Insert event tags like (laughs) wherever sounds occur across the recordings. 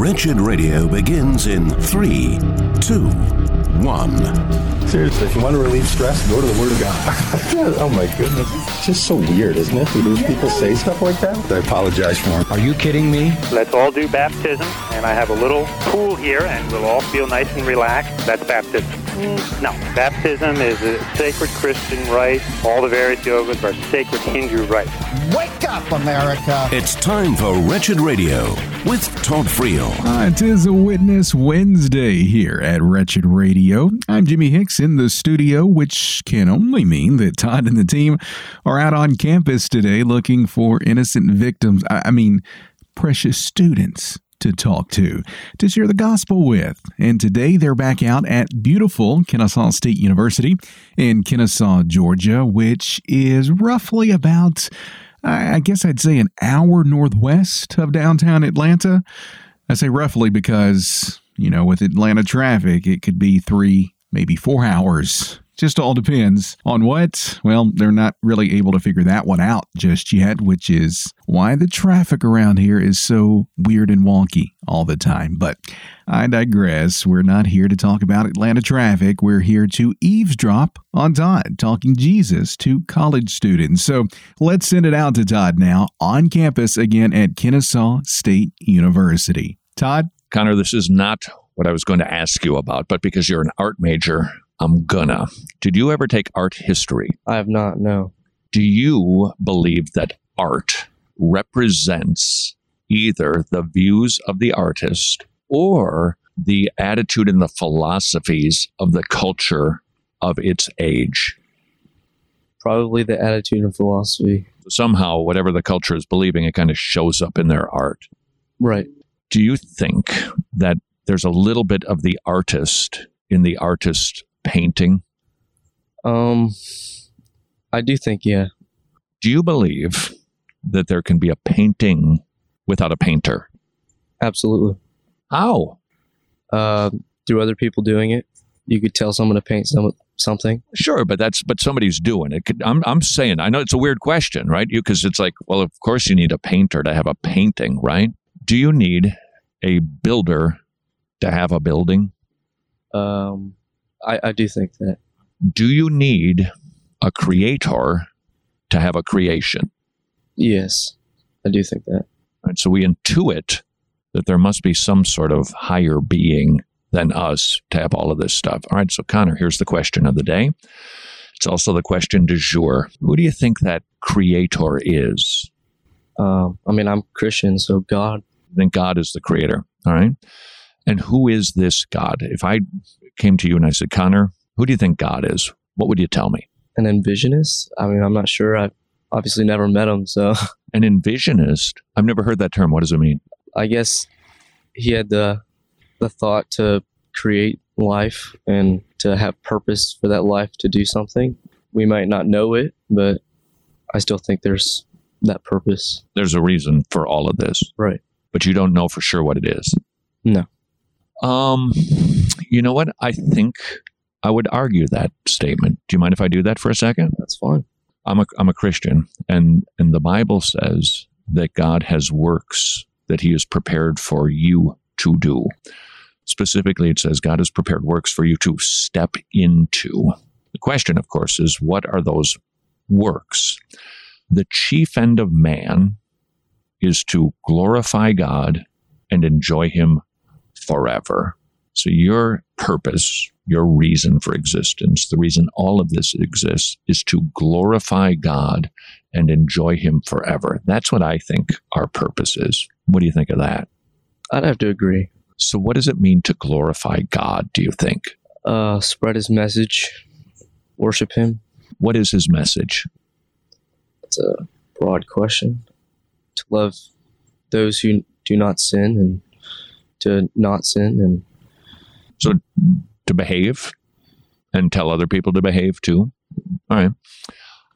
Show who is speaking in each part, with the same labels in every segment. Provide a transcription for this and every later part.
Speaker 1: Wretched Radio begins in three, two, one.
Speaker 2: Seriously, if you want to relieve stress, go to the Word of God. (laughs) oh my goodness. It's just so weird, isn't it? Do these people say stuff like that? I apologize for them.
Speaker 3: Are you kidding me?
Speaker 4: Let's all do baptism, and I have a little pool here, and we'll all feel nice and relaxed. That's baptism. No, baptism is a sacred Christian rite. All the various yogas are sacred Hindu rites.
Speaker 5: Wake up, America!
Speaker 1: It's time for Wretched Radio with Todd Friel.
Speaker 6: Uh, it is a Witness Wednesday here at Wretched Radio. I'm Jimmy Hicks in the studio, which can only mean that Todd and the team are out on campus today looking for innocent victims. I, I mean, precious students to talk to, to share the gospel with. And today they're back out at beautiful Kennesaw State University in Kennesaw, Georgia, which is roughly about, I guess I'd say, an hour northwest of downtown Atlanta. I say roughly because, you know, with Atlanta traffic, it could be three, maybe four hours just all depends on what. Well, they're not really able to figure that one out just yet, which is why the traffic around here is so weird and wonky all the time. But I digress. We're not here to talk about Atlanta traffic. We're here to eavesdrop on Todd talking Jesus to college students. So let's send it out to Todd now on campus again at Kennesaw State University. Todd?
Speaker 7: Connor, this is not what I was going to ask you about, but because you're an art major, I'm gonna. Did you ever take art history?
Speaker 8: I have not, no.
Speaker 7: Do you believe that art represents either the views of the artist or the attitude and the philosophies of the culture of its age?
Speaker 8: Probably the attitude and philosophy.
Speaker 7: Somehow, whatever the culture is believing, it kind of shows up in their art.
Speaker 8: Right.
Speaker 7: Do you think that there's a little bit of the artist in the artist painting?
Speaker 8: Um, I do think, yeah.
Speaker 7: Do you believe that there can be a painting without a painter?
Speaker 8: Absolutely.
Speaker 7: How?
Speaker 8: Uh, through other people doing it, you could tell someone to paint some, something.
Speaker 7: Sure, but that's but somebody's doing it. I'm I'm saying I know it's a weird question, right? You because it's like, well, of course you need a painter to have a painting, right? Do you need a builder to have a building?
Speaker 8: Um, I, I do think that.
Speaker 7: Do you need a creator to have a creation?
Speaker 8: Yes, I do think that.
Speaker 7: Right, so we intuit that there must be some sort of higher being than us to have all of this stuff. All right, so Connor, here's the question of the day. It's also the question du jour. Who do you think that creator is?
Speaker 8: Um, I mean, I'm Christian, so God.
Speaker 7: Then God is the creator. All right. And who is this God? If I came to you and I said, Connor, who do you think God is? What would you tell me?
Speaker 8: An envisionist? I mean, I'm not sure. I've obviously never met him, so. (laughs)
Speaker 7: An envisionist? I've never heard that term. What does it mean?
Speaker 8: I guess he had the the thought to create life and to have purpose for that life to do something. We might not know it, but I still think there's that purpose.
Speaker 7: There's a reason for all of this.
Speaker 8: Right.
Speaker 7: But you don't know for sure what it is.
Speaker 8: No.
Speaker 7: Um, you know what? I think I would argue that statement. Do you mind if I do that for a second?
Speaker 8: That's fine.
Speaker 7: I'm a I'm a Christian, and and the Bible says that God has works that He has prepared for you to do. Specifically, it says God has prepared works for you to step into. The question, of course, is what are those works? The chief end of man is to glorify God and enjoy Him forever. So, your purpose, your reason for existence, the reason all of this exists, is to glorify God and enjoy Him forever. That's what I think our purpose is. What do you think of that?
Speaker 8: I'd have to agree.
Speaker 7: So, what does it mean to glorify God, do you think?
Speaker 8: Uh, spread His message, worship Him.
Speaker 7: What is His message?
Speaker 8: It's a broad question. To love those who do not sin and to not sin and
Speaker 7: so to behave and tell other people to behave too. All right.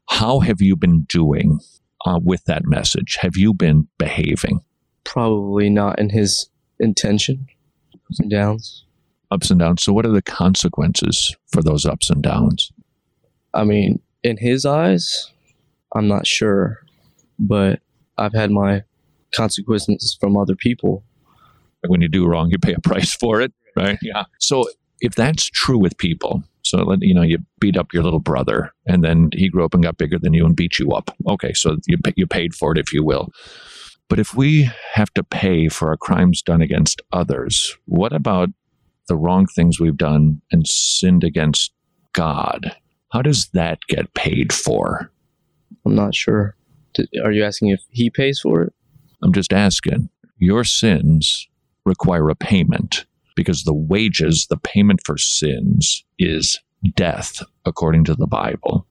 Speaker 7: How have you been doing uh, with that message? Have you been behaving?
Speaker 8: Probably not in his intention. Ups and downs.
Speaker 7: Ups and downs. So what are the consequences for those ups and downs?
Speaker 8: I mean in his eyes i'm not sure but i've had my consequences from other people.
Speaker 7: When you do wrong, you pay a price for it, right? Yeah. So if that's true with people, so let- you know you beat up your little brother, and then he grew up and got bigger than you and beat you up. Okay, so you you paid for it, if you will. But if we have to pay for our crimes done against others, what about the wrong things we've done and sinned against God? How does that get paid for?
Speaker 8: I'm not sure. Are you asking if he pays for it?
Speaker 7: I'm just asking. Your sins require a payment because the wages, the payment for sins, is death, according to the Bible.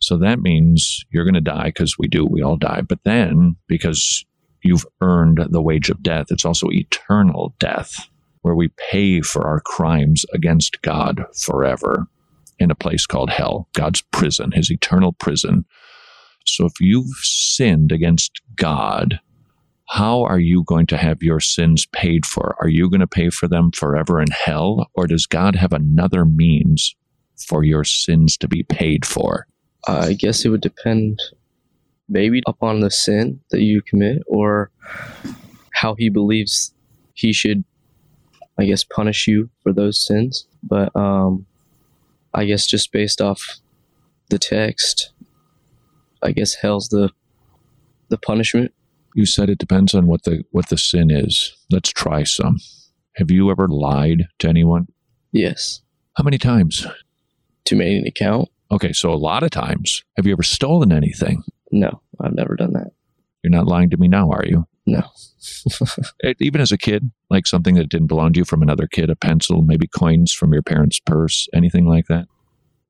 Speaker 7: So that means you're going to die because we do, we all die. But then, because you've earned the wage of death, it's also eternal death, where we pay for our crimes against God forever in a place called hell, God's prison, his eternal prison. So if you've sinned against God, how are you going to have your sins paid for? Are you going to pay for them forever in hell? Or does God have another means for your sins to be paid for?
Speaker 8: I guess it would depend maybe upon the sin that you commit or how he believes he should, I guess, punish you for those sins. But um, I guess just based off the text, I guess hell's the the punishment.
Speaker 7: You said it depends on what the what the sin is. Let's try some. Have you ever lied to anyone?
Speaker 8: Yes.
Speaker 7: How many times?
Speaker 8: Too many to count?
Speaker 7: Okay, so a lot of times. Have you ever stolen anything?
Speaker 8: No, I've never done that.
Speaker 7: You're not lying to me now, are you?
Speaker 8: No. (laughs)
Speaker 7: Eh, Even as a kid, like something that didn't belong to you from another kid, a pencil, maybe coins from your parents' purse, anything like that?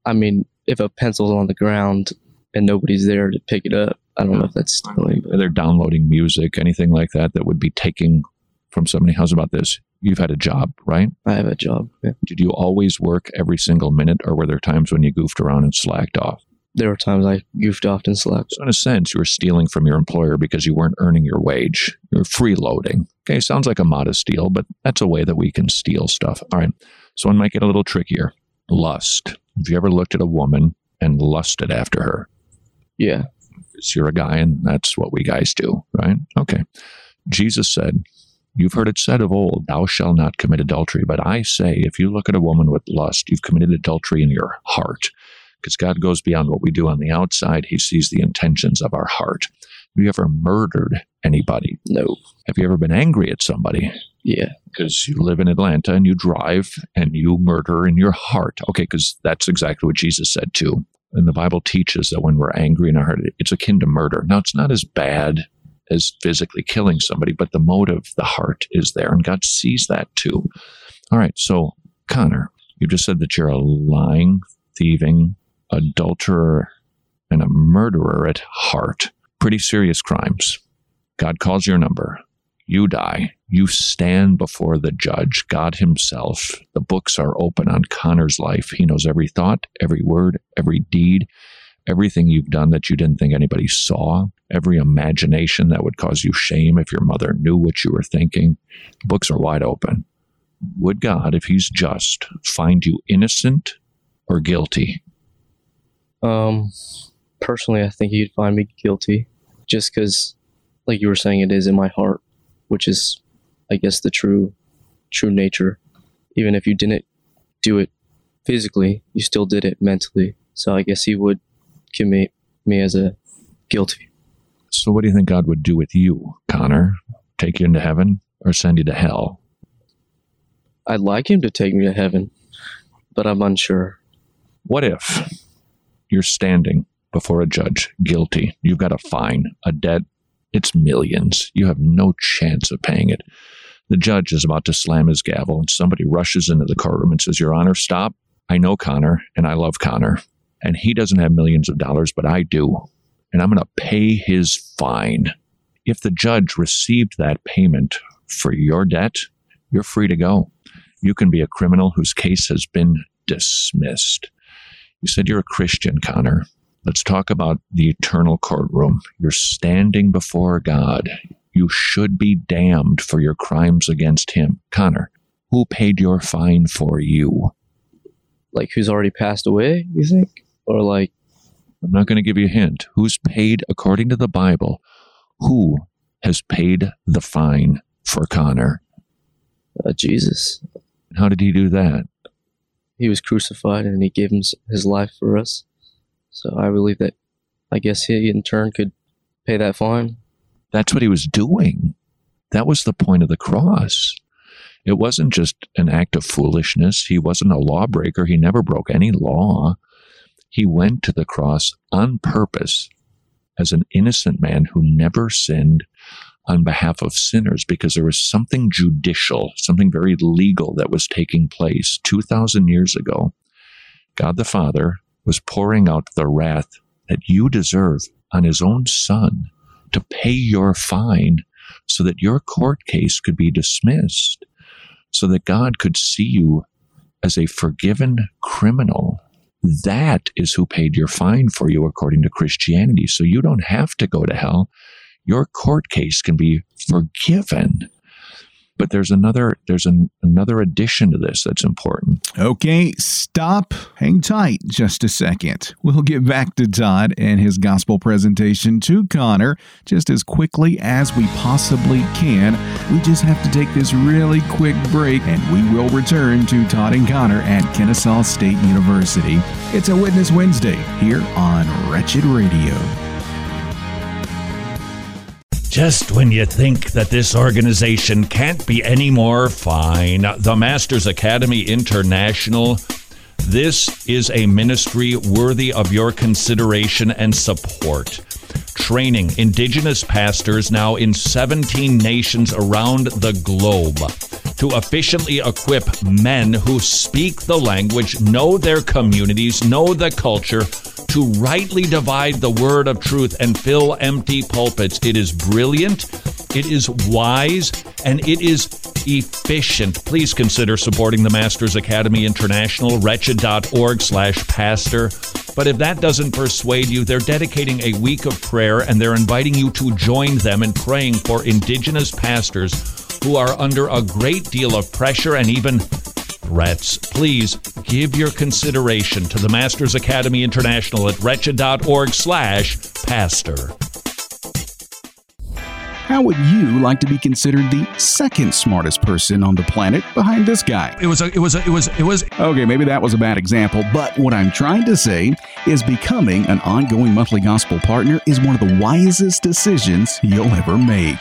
Speaker 8: I mean, if a pencil's on the ground and nobody's there to pick it up, I don't know if that's stealing.
Speaker 7: They're downloading music, anything like that, that would be taking from somebody. How's about this? You've had a job, right?
Speaker 8: I have a job. Yeah.
Speaker 7: Did you always work every single minute, or were there times when you goofed around and slacked off?
Speaker 8: There were times I goofed off and slept.
Speaker 7: So, in a sense, you were stealing from your employer because you weren't earning your wage. You were freeloading. Okay, sounds like a modest deal, but that's a way that we can steal stuff. All right. So, one might get a little trickier. Lust. Have you ever looked at a woman and lusted after her?
Speaker 8: Yeah.
Speaker 7: Because you're a guy and that's what we guys do, right? Okay. Jesus said, You've heard it said of old, Thou shalt not commit adultery. But I say, if you look at a woman with lust, you've committed adultery in your heart. Because God goes beyond what we do on the outside, He sees the intentions of our heart. Have you ever murdered anybody?
Speaker 8: No.
Speaker 7: Have you ever been angry at somebody?
Speaker 8: Yeah.
Speaker 7: Because you live in Atlanta and you drive and you murder in your heart. Okay, because that's exactly what Jesus said too. And the Bible teaches that when we're angry in our heart, it's akin to murder. Now, it's not as bad as physically killing somebody, but the motive, the heart is there, and God sees that too. All right, so Connor, you just said that you're a lying, thieving, adulterer, and a murderer at heart. Pretty serious crimes. God calls your number. You die. You stand before the judge, God Himself. The books are open on Connor's life. He knows every thought, every word, every deed, everything you've done that you didn't think anybody saw, every imagination that would cause you shame if your mother knew what you were thinking. The books are wide open. Would God, if He's just, find you innocent or guilty?
Speaker 8: Um, personally, I think he'd find me guilty, just because, like you were saying, it is in my heart, which is, I guess, the true, true nature. Even if you didn't do it physically, you still did it mentally. So I guess he would commit me as a guilty.
Speaker 7: So, what do you think God would do with you, Connor? Take you into heaven or send you to hell?
Speaker 8: I'd like him to take me to heaven, but I'm unsure.
Speaker 7: What if you're standing before a judge guilty? You've got a fine, a debt, it's millions. You have no chance of paying it. The judge is about to slam his gavel, and somebody rushes into the courtroom and says, Your Honor, stop. I know Connor, and I love Connor, and he doesn't have millions of dollars, but I do, and I'm going to pay his fine. If the judge received that payment for your debt, you're free to go. You can be a criminal whose case has been dismissed. You said you're a Christian, Connor. Let's talk about the eternal courtroom. You're standing before God. You should be damned for your crimes against Him. Connor, who paid your fine for you?
Speaker 8: Like who's already passed away? You think, or like
Speaker 7: I'm not going to give you a hint. Who's paid according to the Bible? Who has paid the fine for Connor?
Speaker 8: Uh, Jesus.
Speaker 9: How did he do that?
Speaker 8: He was crucified and he gave his, his life for us. So I believe that I guess he in turn could pay that fine.
Speaker 9: That's what he was doing. That was the point of the cross. It wasn't just an act of foolishness. He wasn't a lawbreaker. He never broke any law. He went to the cross on purpose as an innocent man who never sinned on behalf of sinners because there was something judicial, something very legal that was taking place 2,000 years ago. God the Father was pouring out the wrath that you deserve on his own son to pay your fine so that your court case could be dismissed, so that God could see you as a forgiven criminal. That is who paid your fine for you according to Christianity. So you don't have to go to hell. Your court case can be forgiven. But there's another there's an, another addition to this that's important.
Speaker 6: Okay, stop. Hang tight just a second. We'll get back to Todd and his gospel presentation to Connor just as quickly as we possibly can. We just have to take this really quick break and we will return to Todd and Connor at Kennesaw State University. It's a Witness Wednesday here on Wretched Radio.
Speaker 7: Just when you think that this organization can't be any more fine, the Masters Academy International, this is a ministry worthy of your consideration and support. Training indigenous pastors now in 17 nations around the globe to efficiently equip men who speak the language, know their communities, know the culture, to rightly divide the word of truth and fill empty pulpits. It is brilliant, it is wise, and it is efficient. Please consider supporting the Masters Academy International, wretched.org slash pastor. But if that doesn't persuade you, they're dedicating a week of prayer and they're inviting you to join them in praying for indigenous pastors who are under a great deal of pressure and even threats. Please give your consideration to the Masters Academy International at wretched.org slash pastor.
Speaker 6: How would you like to be considered the second smartest person on the planet behind this guy?
Speaker 7: It was a, it was a, it was it was
Speaker 6: Okay, maybe that was a bad example, but what I'm trying to say is becoming an ongoing monthly gospel partner is one of the wisest decisions you'll ever make.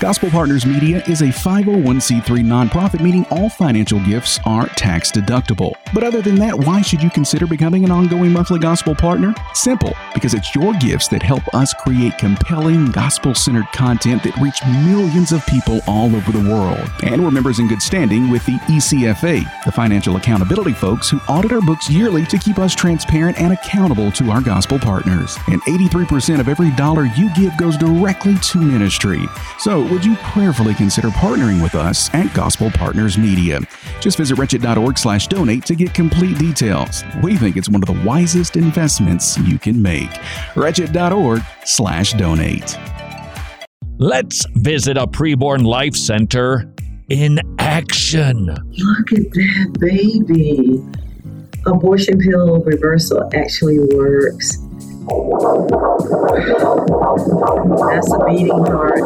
Speaker 6: Gospel Partners Media is a 501c3 nonprofit, meaning all financial gifts are tax deductible. But other than that, why should you consider becoming an ongoing monthly gospel partner? Simple, because it's your gifts that help us create compelling gospel centered content that reach millions of people all over the world. And we're members in good standing with the ECFA, the financial accountability folks who audit our books yearly to keep us transparent and accountable to our gospel partners. And 83% of every dollar you give goes directly to ministry. So, would you prayerfully consider partnering with us at Gospel Partners Media? Just visit wretched.org slash donate to get complete details. We think it's one of the wisest investments you can make. Wretched.org slash donate.
Speaker 7: Let's visit a preborn life center in action.
Speaker 10: Look at that baby. Abortion pill reversal actually works. That's a beating heart.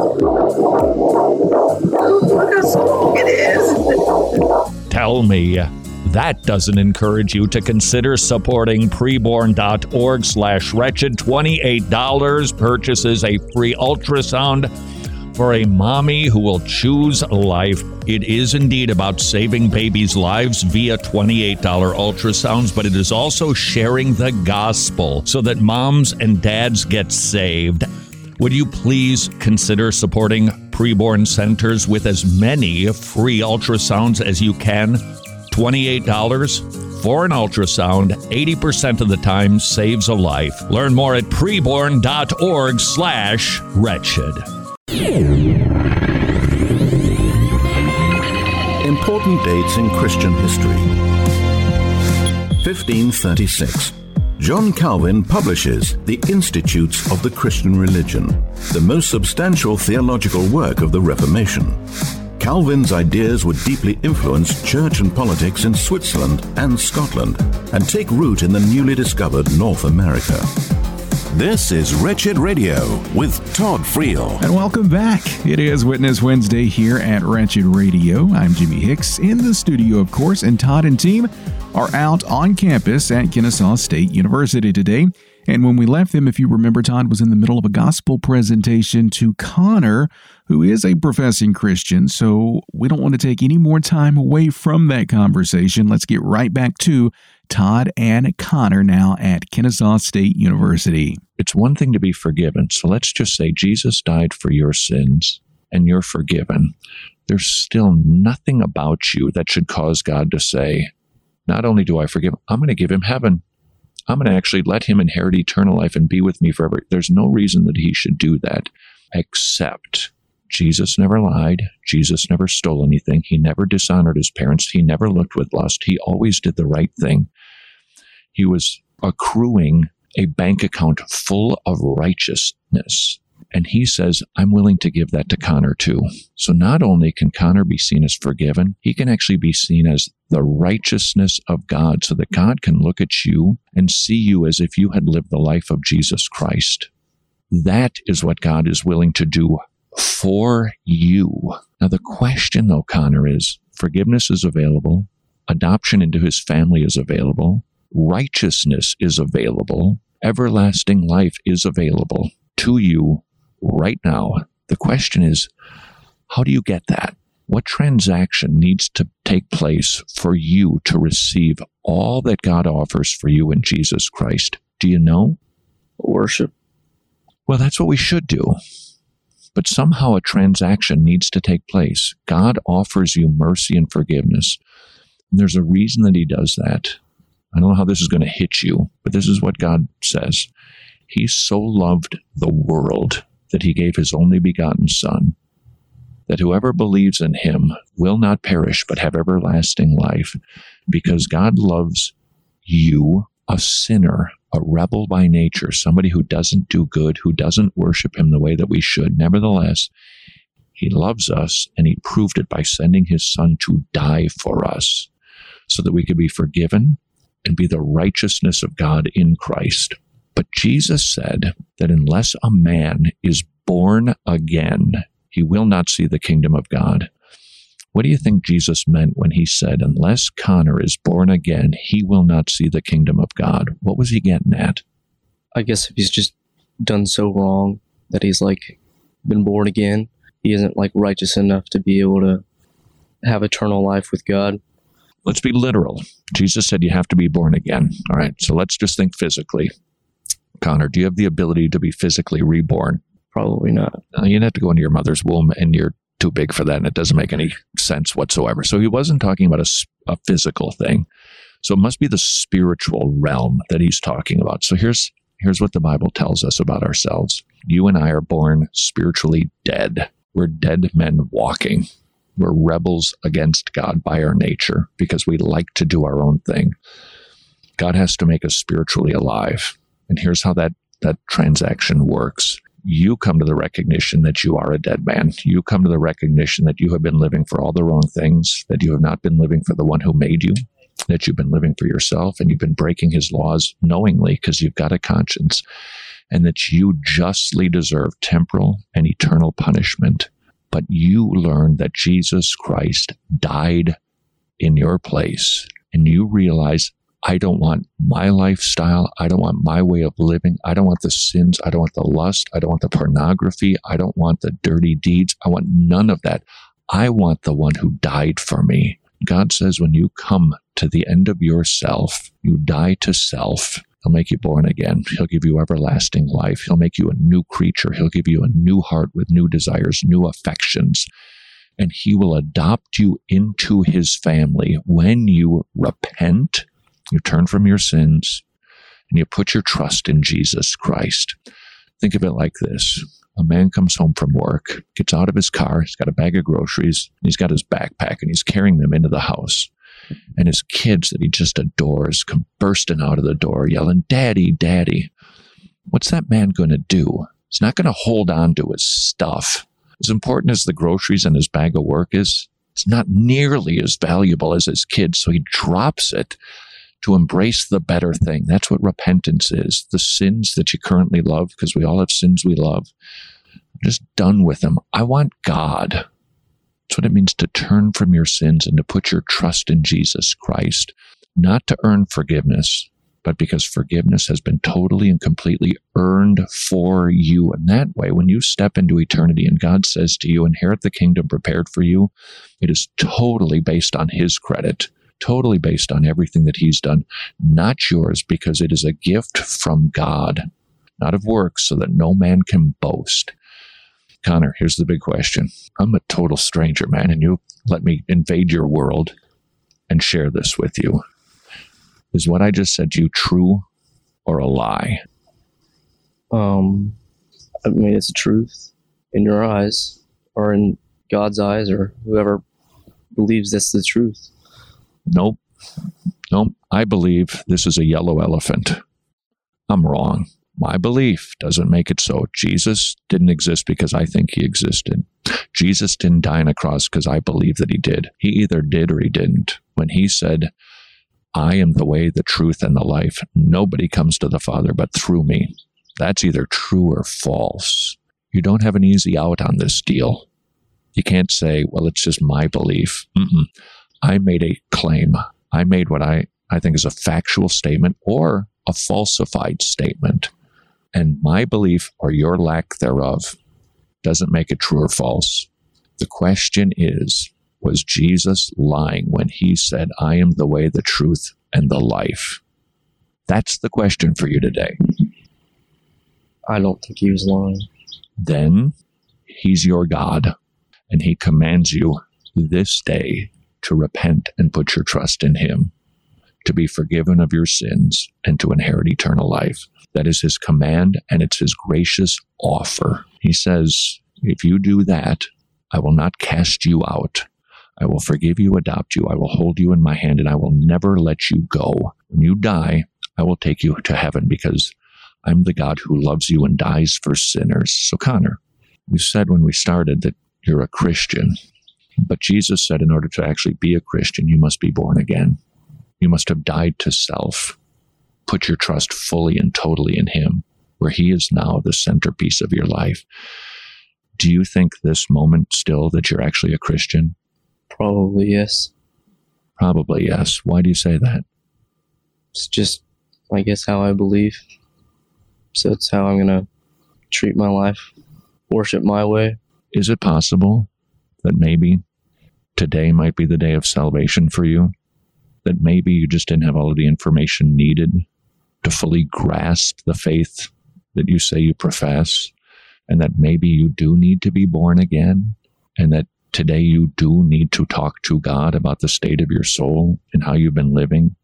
Speaker 10: Look how strong it is.
Speaker 7: Tell me that doesn't encourage you to consider supporting preborn.org slash wretched $28 purchases a free ultrasound for a mommy who will choose life. It is indeed about saving babies' lives via $28 ultrasounds, but it is also sharing the gospel so that moms and dads get saved. Would you please consider supporting preborn centers with as many free ultrasounds as you can? $28 for an ultrasound, 80% of the time saves a life. Learn more at preborn.org slash wretched.
Speaker 1: Important dates in Christian history. 1536. John Calvin publishes The Institutes of the Christian Religion, the most substantial theological work of the Reformation. Calvin's ideas would deeply influence church and politics in Switzerland and Scotland and take root in the newly discovered North America. This is Wretched Radio with Todd Friel.
Speaker 6: And welcome back. It is Witness Wednesday here at Wretched Radio. I'm Jimmy Hicks in the studio, of course, and Todd and team are out on campus at Kennesaw State University today. And when we left them, if you remember, Todd was in the middle of a gospel presentation to Connor, who is a professing Christian. So we don't want to take any more time away from that conversation. Let's get right back to Todd and Connor now at Kennesaw State University.
Speaker 7: It's one thing to be forgiven. So let's just say Jesus died for your sins and you're forgiven. There's still nothing about you that should cause God to say, Not only do I forgive, I'm going to give him heaven. I'm going to actually let him inherit eternal life and be with me forever. There's no reason that he should do that except Jesus never lied. Jesus never stole anything. He never dishonored his parents. He never looked with lust. He always did the right thing. He was accruing a bank account full of righteousness. And he says, I'm willing to give that to Connor too. So not only can Connor be seen as forgiven, he can actually be seen as the righteousness of God so that God can look at you and see you as if you had lived the life of Jesus Christ. That is what God is willing to do for you. Now, the question, though, Connor, is forgiveness is available, adoption into his family is available, righteousness is available, everlasting life is available to you right now. The question is, how do you get that? What transaction needs to take place for you to receive all that God offers for you in Jesus Christ? Do you know?
Speaker 8: Worship.
Speaker 7: Well, that's what we should do. But somehow a transaction needs to take place. God offers you mercy and forgiveness. And there's a reason that He does that. I don't know how this is going to hit you, but this is what God says. He so loved the world that He gave His only begotten Son, that whoever believes in Him will not perish but have everlasting life, because God loves you, a sinner, a rebel by nature, somebody who doesn't do good, who doesn't worship him the way that we should. Nevertheless, he loves us and he proved it by sending his son to die for us so that we could be forgiven and be the righteousness of God in Christ. But Jesus said that unless a man is born again, he will not see the kingdom of God. What do you think Jesus meant when he said, Unless Connor is born again, he will not see the kingdom of God? What was he getting at?
Speaker 8: I guess if he's just done so wrong that he's like been born again, he isn't like righteous enough to be able to have eternal life with God.
Speaker 7: Let's be literal. Jesus said you have to be born again. All right, so let's just think physically. Connor, do you have the ability to be physically reborn?
Speaker 8: Probably not.
Speaker 7: Uh, you'd have to go into your mother's womb and you're too big for that and it doesn't make any sense whatsoever. So he wasn't talking about a, a physical thing. So it must be the spiritual realm that he's talking about. So here's here's what the Bible tells us about ourselves. You and I are born spiritually dead. We're dead men walking. We're rebels against God by our nature because we like to do our own thing. God has to make us spiritually alive. And here's how that, that transaction works you come to the recognition that you are a dead man. You come to the recognition that you have been living for all the wrong things, that you have not been living for the one who made you, that you've been living for yourself, and you've been breaking his laws knowingly because you've got a conscience, and that you justly deserve temporal and eternal punishment. But you learn that Jesus Christ died in your place, and you realize I don't want my lifestyle. I don't want my way of living. I don't want the sins. I don't want the lust. I don't want the pornography. I don't want the dirty deeds. I want none of that. I want the one who died for me. God says when you come to the end of yourself, you die to self. He'll make you born again. He'll give you everlasting life. He'll make you a new creature. He'll give you a new heart with new desires, new affections. And he will adopt you into his family when you repent you turn from your sins and you put your trust in Jesus Christ. Think of it like this. A man comes home from work, gets out of his car, he's got a bag of groceries, and he's got his backpack, and he's carrying them into the house. And his kids that he just adores come bursting out of the door, yelling, Daddy, Daddy. What's that man going to do? He's not going to hold on to his stuff. As important as the groceries and his bag of work is, it's not nearly as valuable as his kids, so he drops it to embrace the better thing. That's what repentance is. The sins that you currently love, because we all have sins we love, just done with them. I want God. That's what it means to turn from your sins and to put your trust in Jesus Christ, not to earn forgiveness, but because forgiveness has been totally and completely earned for you. And that way, when you step into eternity and God says to you, inherit the kingdom prepared for you, it is totally based on His credit, totally based on everything that He's done, not yours, because it is a gift from God, not of works, so that no man can boast. Connor, here's the big question. I'm a total stranger, man, and you let me invade your world and share this with you. Is what I just said to you true or a lie?
Speaker 8: Um, I mean, it's the truth in your eyes, or in God's eyes, or whoever believes that's the truth.
Speaker 7: Nope. Nope. I believe this is a yellow elephant. I'm wrong. My belief doesn't make it so. Jesus didn't exist because I think he existed. Jesus didn't die on a cross because I believe that he did. He either did or he didn't. When he said, I am the way, the truth, and the life. Nobody comes to the Father but through me. That's either true or false. You don't have an easy out on this deal. You can't say, well, it's just my belief. Mm-mm. I made a claim. I made what I, I think is a factual statement or a falsified statement. And my belief or your lack thereof doesn't make it true or false. The question is, was Jesus lying when he said, I am the way, the truth, and the life? That's the question for you today.
Speaker 8: I don't think he was lying.
Speaker 7: Then he's your God, and he commands you this day to repent and put your trust in him, to be forgiven of your sins, and to inherit eternal life. That is his command, and it's his gracious offer. He says, If you do that, I will not cast you out. I will forgive you, adopt you. I will hold you in my hand, and I will never let you go. When you die, I will take you to heaven because I'm the God who loves you and dies for sinners. So, Connor, we said when we started that you're a Christian, but Jesus said in order to actually be a Christian, you must be born again. You must have died to self. Put your trust fully and totally in Him, where He is now the centerpiece of your life. Do you think this moment still that you're actually a Christian?
Speaker 8: Probably yes.
Speaker 7: Probably yes. Why do you say that?
Speaker 8: It's just, I guess, how I believe. So it's how I'm going to treat my life, worship my way.
Speaker 7: Is it possible that maybe today might be the day of salvation for you? That maybe you just didn't have all of the information needed to fully grasp the faith that you say you profess, and that maybe you do need to be born again, and that today you do need to talk to God about the state of your soul and how you've been living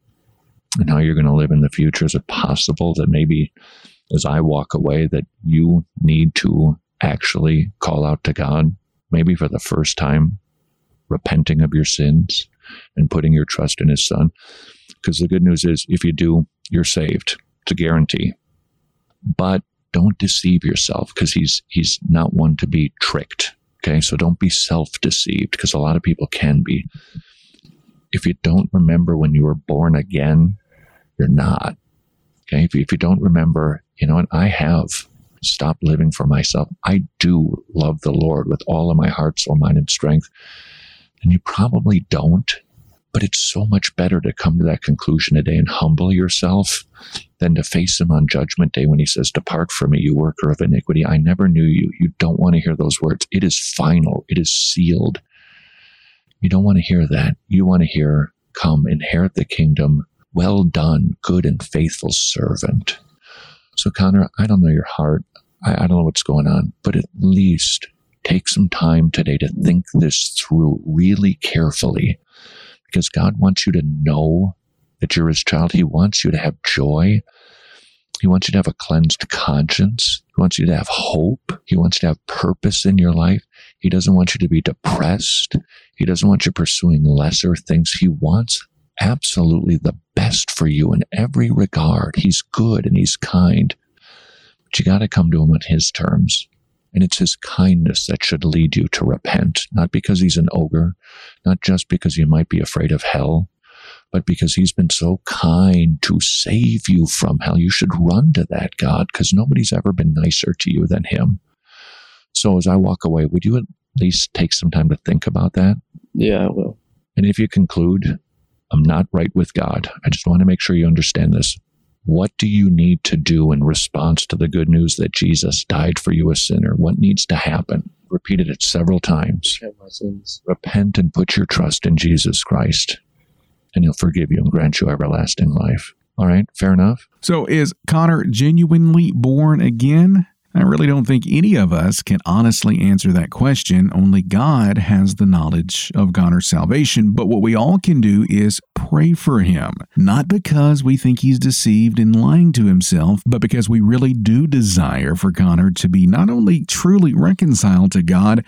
Speaker 7: and how you're going to live in the future. Is it possible that maybe as I walk away that you need to actually call out to God, maybe for the first time, repenting of your sins and putting your trust in his son? Because the good news is if you do, you're saved. It's a guarantee. But don't deceive yourself because he's he's not one to be tricked. Okay, so don't be self deceived because a lot of people can be. If you don't remember when you were born again, you're not. Okay, if you, if you don't remember, you know what, I have stopped living for myself. I do love the Lord with all of my heart, soul, mind, and strength. And you probably don't, but it's so much better to come to that conclusion today and humble yourself than to face him on judgment day when he says, Depart from me, you worker of iniquity. I never knew you. You don't want to hear those words. It is final, it is sealed. You don't want to hear that. You want to hear, Come, inherit the kingdom. Well done, good and faithful servant. So, Connor, I don't know your heart. I, I don't know what's going on, but at least take some time today to think this through really carefully because God wants you to know that you're his child. He wants you to have joy. He wants you to have a cleansed conscience. He wants you to have hope. He wants you to have purpose in your life. He doesn't want you to be depressed. He doesn't want you pursuing lesser things. He wants absolutely the best for you in every regard. He's good and he's kind. But you got to come to him on his terms. And it's his kindness that should lead you to repent, not because he's an ogre, not just because you might be afraid of hell, but because he's been so kind to save you from hell. You should run to that God because nobody's ever been nicer to you than him. So as I walk away, would you at least take some time to think about that?
Speaker 8: Yeah, I will.
Speaker 7: And if you conclude, I'm not right with God, I just want to make sure you understand this. What do you need to do in response to the good news that Jesus died for you a sinner? What needs to happen? Repeated it several times. Repent and put your trust in Jesus Christ, and he'll forgive you and grant you everlasting life. All right, fair enough?
Speaker 6: So, is Connor genuinely born again? I really don't think any of us can honestly answer that question. Only God has the knowledge of Connor's salvation. But what we all can do is pray for him. Not because we think he's deceived and lying to himself, but because we really do desire for Connor to be not only truly reconciled to God,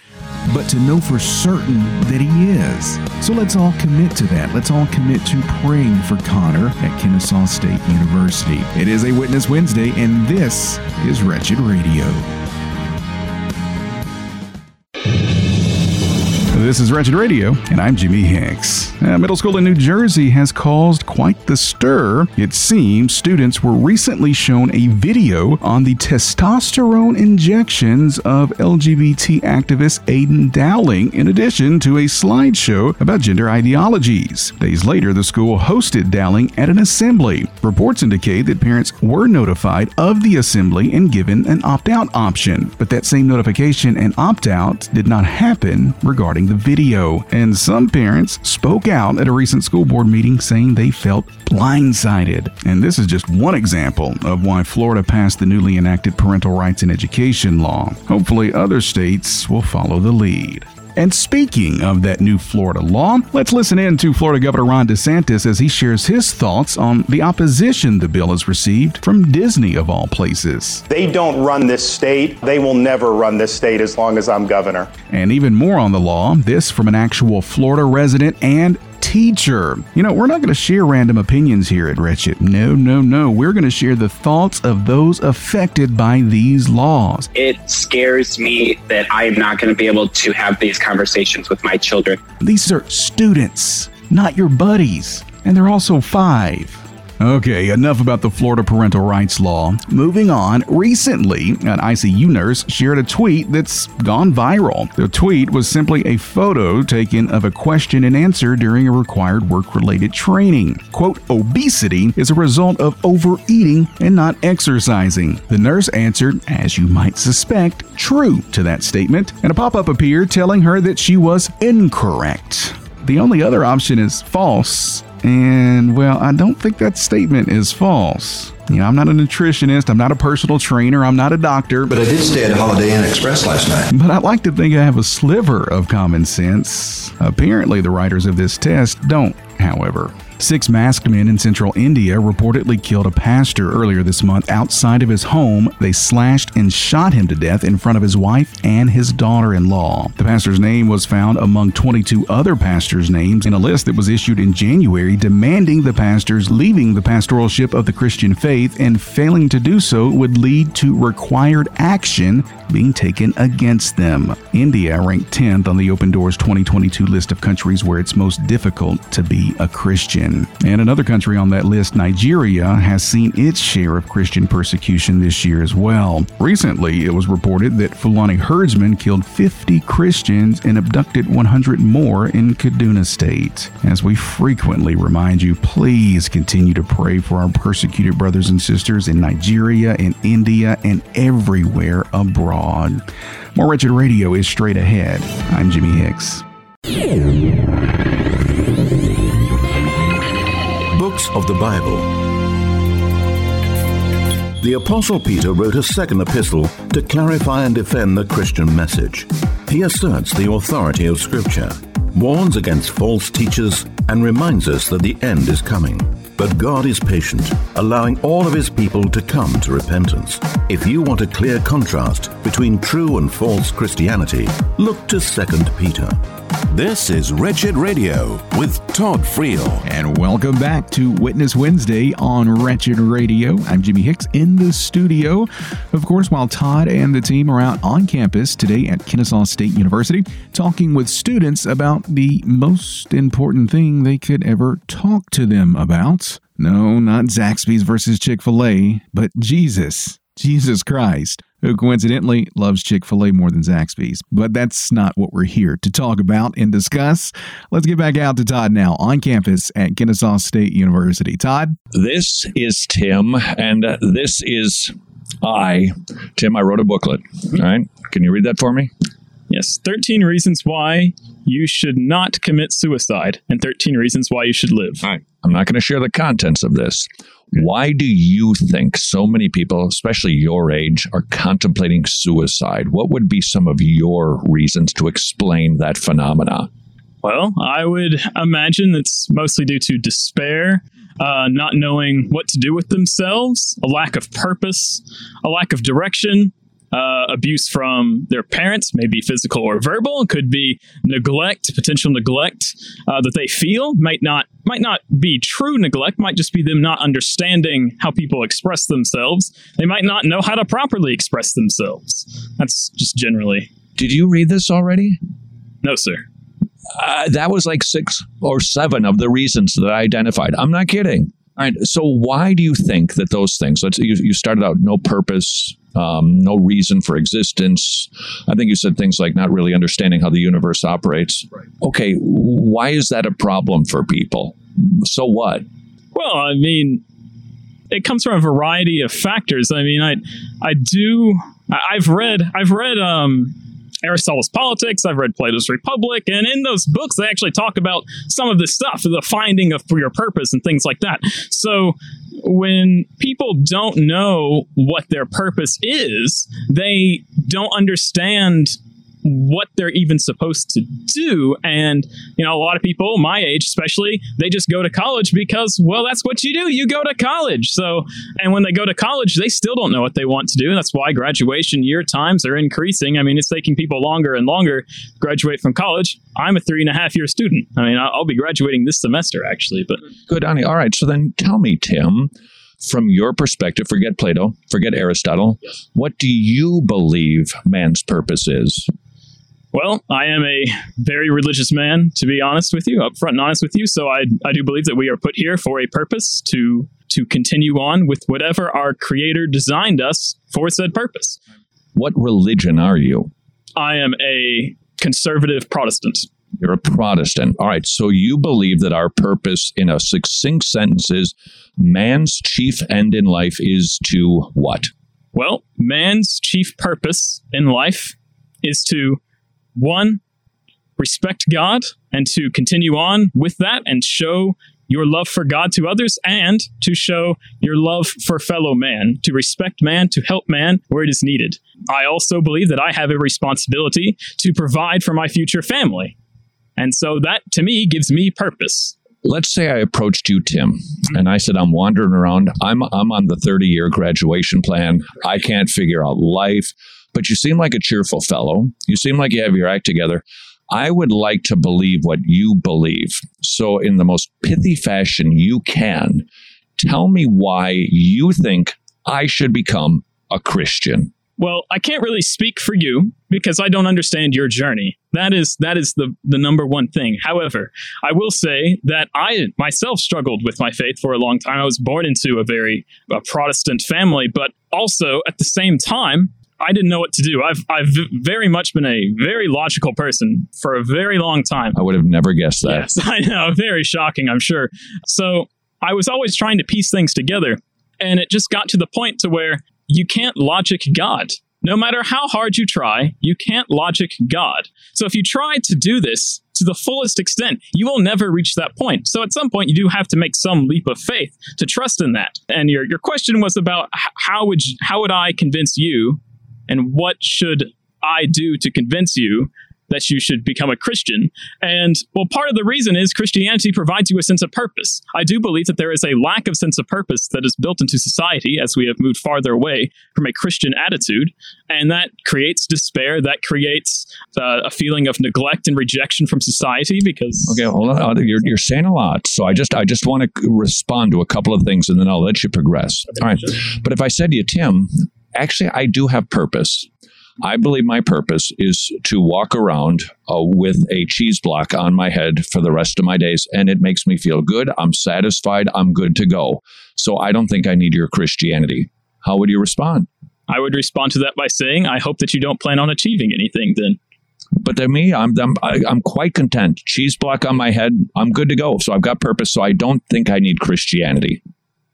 Speaker 6: but to know for certain that he is. So let's all commit to that. Let's all commit to praying for Connor at Kennesaw State University. It is a Witness Wednesday, and this is Wretched Radio. Radio. This is Wretched Radio, and I'm Jimmy Hicks. A middle school in New Jersey has caused quite the stir. It seems students were recently shown a video on the testosterone injections of LGBT activist Aydian Dowling, in addition to a slideshow about gender ideologies. Days later, the school hosted Dowling at an assembly. Reports indicate that parents were notified of the assembly and given an opt out option, but that same notification and opt out did not happen regarding the video. And some parents spoke out at a recent school board meeting saying they felt blindsided. And this is just one example of why Florida passed the newly enacted parental rights in education law. Hopefully, other states will follow the lead. And speaking of that new Florida law, let's listen in to Florida Governor Ron DeSantis as he shares his thoughts on the opposition the bill has received from Disney, of all places.
Speaker 11: They don't run this state. They will never run this state as long as I'm governor.
Speaker 6: And even more on the law, this from an actual Florida resident and teacher. You know, we're not going to share random opinions here at Wretched. No, no, no. We're going to share the thoughts of those affected by these laws.
Speaker 12: It scares me that I am not going to be able to have these conversations with my children.
Speaker 6: These are students, not your buddies. And they're also five. Okay, enough about the Florida parental rights law. Moving on, recently, an ICU nurse shared a tweet that's gone viral. The tweet was simply a photo taken of a question and answer during a required work related training. Quote, obesity is a result of overeating and not exercising. The nurse answered, as you might suspect, true to that statement, and a pop up appeared telling her that she was incorrect. The only other option is false, and well, I don't think that statement is false. You know, I'm not a nutritionist, I'm not a personal trainer, I'm not a doctor.
Speaker 13: But I did stay at Holiday Inn Express last night.
Speaker 6: But I like to think I have a sliver of common sense. Apparently, the writers of this test don't, however. Six masked men in central India reportedly killed a pastor earlier this month outside of his home. They slashed and shot him to death in front of his wife and his daughter in law. The pastor's name was found among 22 other pastors' names in a list that was issued in January demanding the pastors leaving the pastoralship of the Christian faith and failing to do so would lead to required action being taken against them. India ranked 10th on the Open Doors 2022 list of countries where it's most difficult to be a And another country on that list, Nigeria, has seen its share of Christian persecution this year as well. Recently, it was reported that Fulani herdsmen killed 50 Christians and abducted 100 more in Kaduna State. As we frequently remind you, please continue to pray for our persecuted brothers and sisters in Nigeria, in India, and everywhere abroad. More Wretched Radio is straight ahead. I'm Jimmy Hicks.
Speaker 1: Books of the Bible. The Apostle Peter wrote a second epistle to clarify and defend the Christian message. He asserts the authority of Scripture, warns against false teachers, and reminds us that the end is coming. But God is patient, allowing all of his people to come to repentance. If you want a clear contrast between true and false Christianity, look to 2 Peter.
Speaker 14: This is Wretched Radio with Todd Friel.
Speaker 6: And welcome back to Witness Wednesday on Wretched Radio. I'm Jimmy Hicks in the studio. Of course, while Todd and the team are out on campus today at Kennesaw State University, talking with students about the most important thing they could ever talk to them about. No, not Zaxby's versus Chick fil A, but Jesus. Jesus Christ, who coincidentally loves Chick fil A more than Zaxby's. But that's not what we're here to talk about and discuss. Let's get back out to Todd now on campus at Kennesaw State University. Todd?
Speaker 7: This is Tim, and this is I. Tim, I wrote a booklet. All right. Can you read that for me?
Speaker 15: Yes, 13 reasons why you should not commit suicide and 13 reasons why you should live.
Speaker 7: All right. I'm not going to share the contents of this. Why do you think so many people, especially your age, are contemplating suicide? What would be some of your reasons to explain that phenomena?
Speaker 15: Well, I would imagine it's mostly due to despair, uh, not knowing what to do with themselves, a lack of purpose, a lack of direction, uh, abuse from their parents, maybe physical or verbal. Could be neglect, potential neglect uh, that they feel might not might not be true neglect. Might just be them not understanding how people express themselves. They might not know how to properly express themselves. That's just generally.
Speaker 7: Did you read this already?
Speaker 15: No, sir.
Speaker 7: Uh, that was like six or seven of the reasons that I identified. I'm not kidding. All right. So why do you think that those things? Let's you, you started out no purpose, um, no reason for existence. I think you said things like not really understanding how the universe operates. Right. Okay, why is that a problem for people? So what?
Speaker 15: Well, I mean, it comes from a variety of factors. I mean, I I do I've read I've read um Aristotle's Politics, I've read Plato's Republic, and in those books, they actually talk about some of this stuff, the finding of your purpose and things like that. So when people don't know what their purpose is, they don't understand what they're even supposed to do. And, you know, a lot of people, my age especially, they just go to college because, well, that's what you do. You go to college. So, and when they go to college, they still don't know what they want to do. And that's why graduation year times are increasing. I mean, it's taking people longer and longer to graduate from college. I'm a three and a half year student. I mean, I'll be graduating this semester, actually. But
Speaker 7: good, Ani. All right. So then tell me, Tim from your perspective, forget Plato, forget Aristotle, what do you believe man's purpose is?
Speaker 15: Well, I am a very religious man, to be honest with you, upfront and honest with you. So I, I do believe that we are put here for a purpose to to continue on with whatever our Creator designed us for said purpose.
Speaker 7: What religion are you?
Speaker 15: I am a conservative Protestant.
Speaker 7: You're a Protestant. All right. So you believe that our purpose, in a succinct sentence, is man's chief end in life is to what?
Speaker 15: Well, man's chief purpose in life is to one, respect God and to continue on with that and show your love for God to others and to show your love for fellow man, to respect man, to help man where it is needed. I also believe that I have a responsibility to provide for my future family. And so that to me gives me purpose.
Speaker 7: Let's say I approached you, Tim, and I said, I'm wandering around. I'm, I'm on the 30 year graduation plan. I can't figure out life but you seem like a cheerful fellow. You seem like you have your act together. I would like to believe what you believe. So, in the most pithy fashion you can, tell me why you think I should become a Christian.
Speaker 15: Well, I can't really speak for you because I don't understand your journey. That is that is the the number one thing. However, I will say that I myself struggled with my faith for a long time. I was born into a very a Protestant family, but also at the same time, I didn't know what to do. I've I've very much been a very logical person for a very long time.
Speaker 7: I would have never guessed that.
Speaker 15: Yes, (laughs) I know. Very shocking, I'm sure. So I was always trying to piece things together, and it just got to the point to where you can't logic God. No matter how hard you try, you can't logic God. So if you try to do this to the fullest extent, you will never reach that point. So at some point, you do have to make some leap of faith to trust in that. And your, your question was about how would you, how would I convince you and what should I do to convince you that you should become a Christian. And well, part of the reason is Christianity provides you a sense of purpose. I do believe that there is a lack of sense of purpose that is built into society as we have moved farther away from a Christian attitude. And that creates despair, that creates uh, a feeling of neglect and rejection from society because.
Speaker 7: Okay, hold on. You're, you're saying a lot. So I just, I just want to respond to a couple of things and then I'll let you progress. All right. But if I said to you, Tim, actually, I do have purpose. I believe my purpose is to walk around uh, with a cheese block on my head for the rest of my days, and it makes me feel good. I'm satisfied. I'm good to go. So I don't think I need your Christianity. How would you respond?
Speaker 15: I would respond to that by saying, I hope that you don't plan on achieving anything then.
Speaker 7: But to me, I'm I'm I'm quite content. Cheese block on my head, I'm good to go. So I've got purpose. So I don't think I need Christianity.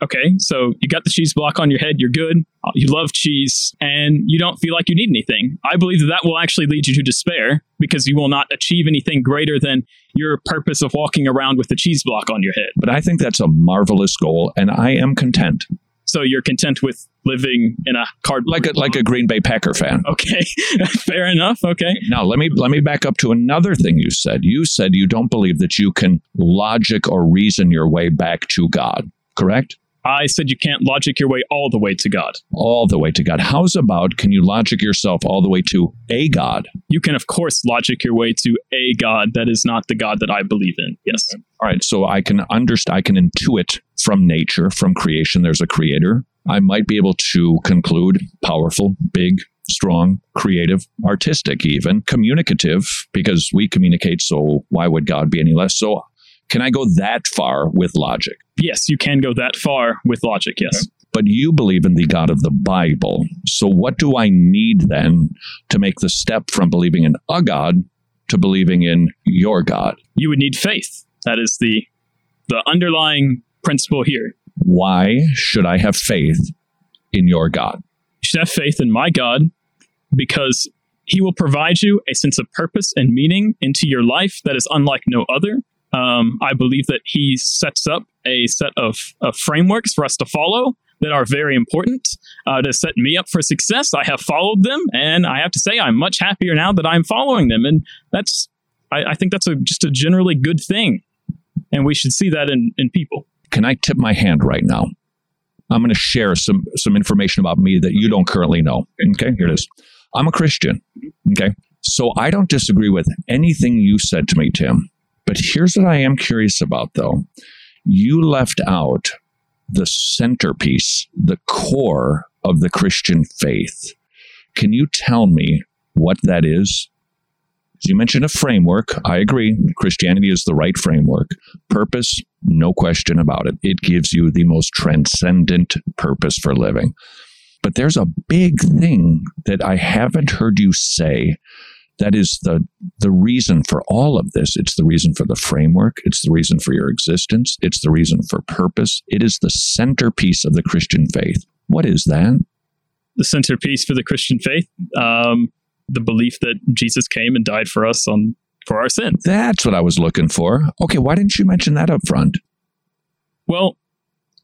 Speaker 15: Okay, so you got the cheese block on your head, you're good, uh, you love cheese, and you don't feel like you need anything. I believe that that will actually lead you to despair because you will not achieve anything greater than your purpose of walking around with the cheese block on your head.
Speaker 7: But I think that's a marvelous goal, and I am content.
Speaker 15: So you're content with living in a card
Speaker 7: like a like a Green Bay Packer fan.
Speaker 15: Okay, (laughs) fair enough. Okay.
Speaker 7: Now let me let me back up to another thing you said. You said you don't believe that you can logic or reason your way back to God. Correct?
Speaker 15: I said you can't logic your way all the way to God.
Speaker 7: All the way to God. How's about can you logic yourself all the way to a God?
Speaker 15: You can, of course, logic your way to a God that is not the God that I believe in. Yes.
Speaker 7: All right. So I can understand, I can intuit from nature, from creation, there's a creator. I might be able to conclude powerful, big, strong, creative, artistic, even communicative, because we communicate. So why would God be any less? So can I go that far with logic?
Speaker 15: Yes, you can go that far with logic, yes. Okay.
Speaker 7: But you believe in the God of the Bible. So what do I need then to make the step from believing in a God to believing in your God?
Speaker 15: You would need faith. That is the the underlying principle here.
Speaker 7: Why should I have faith in your God?
Speaker 15: You should have faith in my God because he will provide you a sense of purpose and meaning into your life that is unlike no other. Um, I believe that he sets up a set of, of, frameworks for us to follow that are very important uh, to set me up for success. I have followed them, and I have to say I'm much happier now that I'm following them, and that's I, I think that's a, just a generally good thing, and we should see that in, in people.
Speaker 7: Can I tip my hand right now? I'm going to share some some information about me that you don't currently know. Okay, here it is. I'm a Christian. Okay, so I don't disagree with anything you said to me, Tim. But here's what I am curious about, though. You left out the centerpiece, the core of the Christian faith. Can you tell me what that is? You mentioned a framework. I agree. Christianity is the right framework. Purpose, no question about it. It gives you the most transcendent purpose for living. But there's a big thing that I haven't heard you say that is the the reason for all of this. It's the reason for the framework. It's the reason for your existence. It's the reason for purpose. It is the centerpiece of the christian faith. What is that?
Speaker 15: The centerpiece for the christian faith? Um, the belief that jesus came and died for us on for our sins
Speaker 7: that's what i was looking for. Okay why didn't you mention that up front?
Speaker 15: Well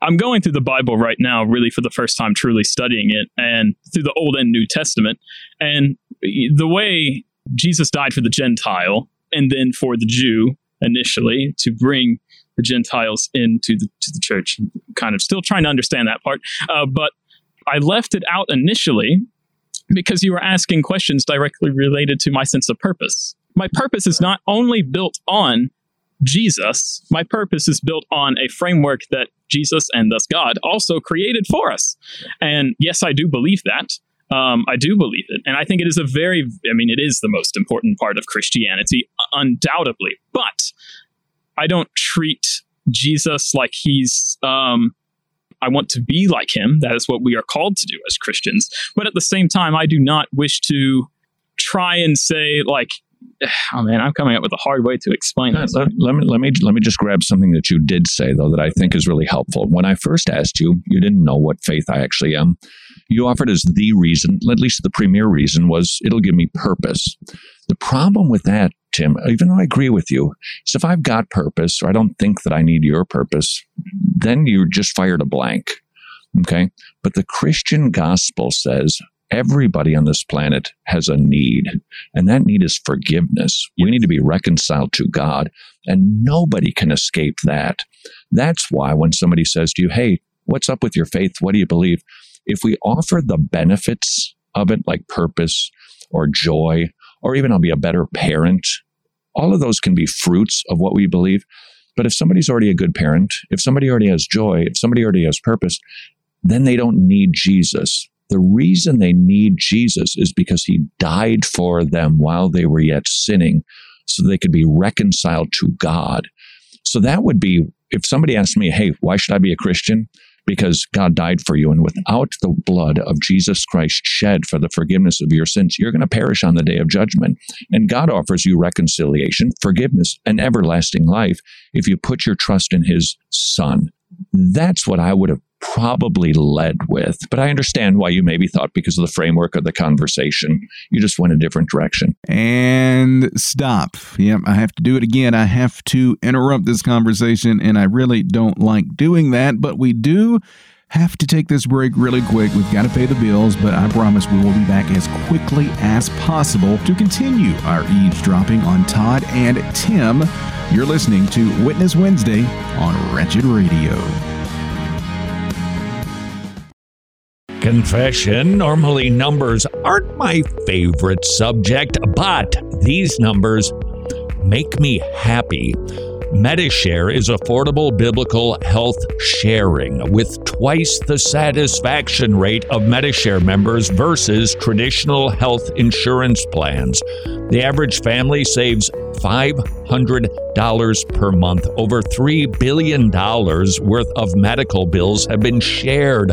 Speaker 15: I'm going through the Bible right now, really for the first time, truly studying it, and through the Old and New Testament. And the way Jesus died for the Gentile and then for the Jew initially to bring the Gentiles into the, to the church. Kind of still trying to understand that part. Uh, but I left it out initially because you were asking questions directly related to my sense of purpose. My purpose is not only built on Jesus, my purpose is built on a framework that Jesus and thus God also created for us. And yes, I do believe that. Um, I do believe it. And I think it is a very, I mean, it is the most important part of Christianity, undoubtedly. But I don't treat Jesus like he's, um, I want to be like him. That is what we are called to do as Christians. But at the same time, I do not wish to try and say, like, (sighs) oh man, I'm coming up with a hard way to explain
Speaker 7: this. Let, let, me let me let me just grab something that you did say though that I think is really helpful. When I first asked you, you didn't know what faith I actually am. You offered as the reason, at least the premier reason, was it'll give me purpose. The problem with that, Tim, even though I agree with you, is if I've got purpose or I don't think that I need your purpose, then you just fired a blank. Okay. But the Christian gospel says
Speaker 16: Everybody on this planet has a need, and that need is forgiveness. We need to be reconciled to God, and nobody can escape that. That's why when somebody says to you, Hey, what's up with your faith? What do you believe? If we offer the benefits of it, like purpose or joy, or even I'll be a better parent, all of those can be fruits of what we believe. But if somebody's already a good parent, if somebody already has joy, if somebody already has purpose, then they don't need Jesus. The reason they need Jesus is because he died for them while they were yet sinning so they could be reconciled to God. So that would be if somebody asked me, hey, why should I be a Christian? Because God died for you. And without the blood of Jesus Christ shed for the forgiveness of your sins, you're going to perish on the day of judgment. And God offers you reconciliation, forgiveness, and everlasting life if you put your trust in his son. That's what I would have probably led with. But I understand why you maybe thought because of the framework of the conversation, you just went a different direction.
Speaker 6: And stop. Yep, I have to do it again. I have to interrupt this conversation, and I really don't like doing that, but we do have to take this break really quick. We've got to pay the bills, but I promise we will be back as quickly as possible to continue our eavesdropping on Todd and Tim. You're listening to Witness Wednesday on Wretched Radio.
Speaker 7: Confession. Normally, numbers aren't my favorite subject, but these numbers make me happy. Medi-Share is affordable biblical health sharing with twice the satisfaction rate of Medi-Share members versus traditional health insurance plans. The average family saves $500 per month. Over $3 billion worth of medical bills have been shared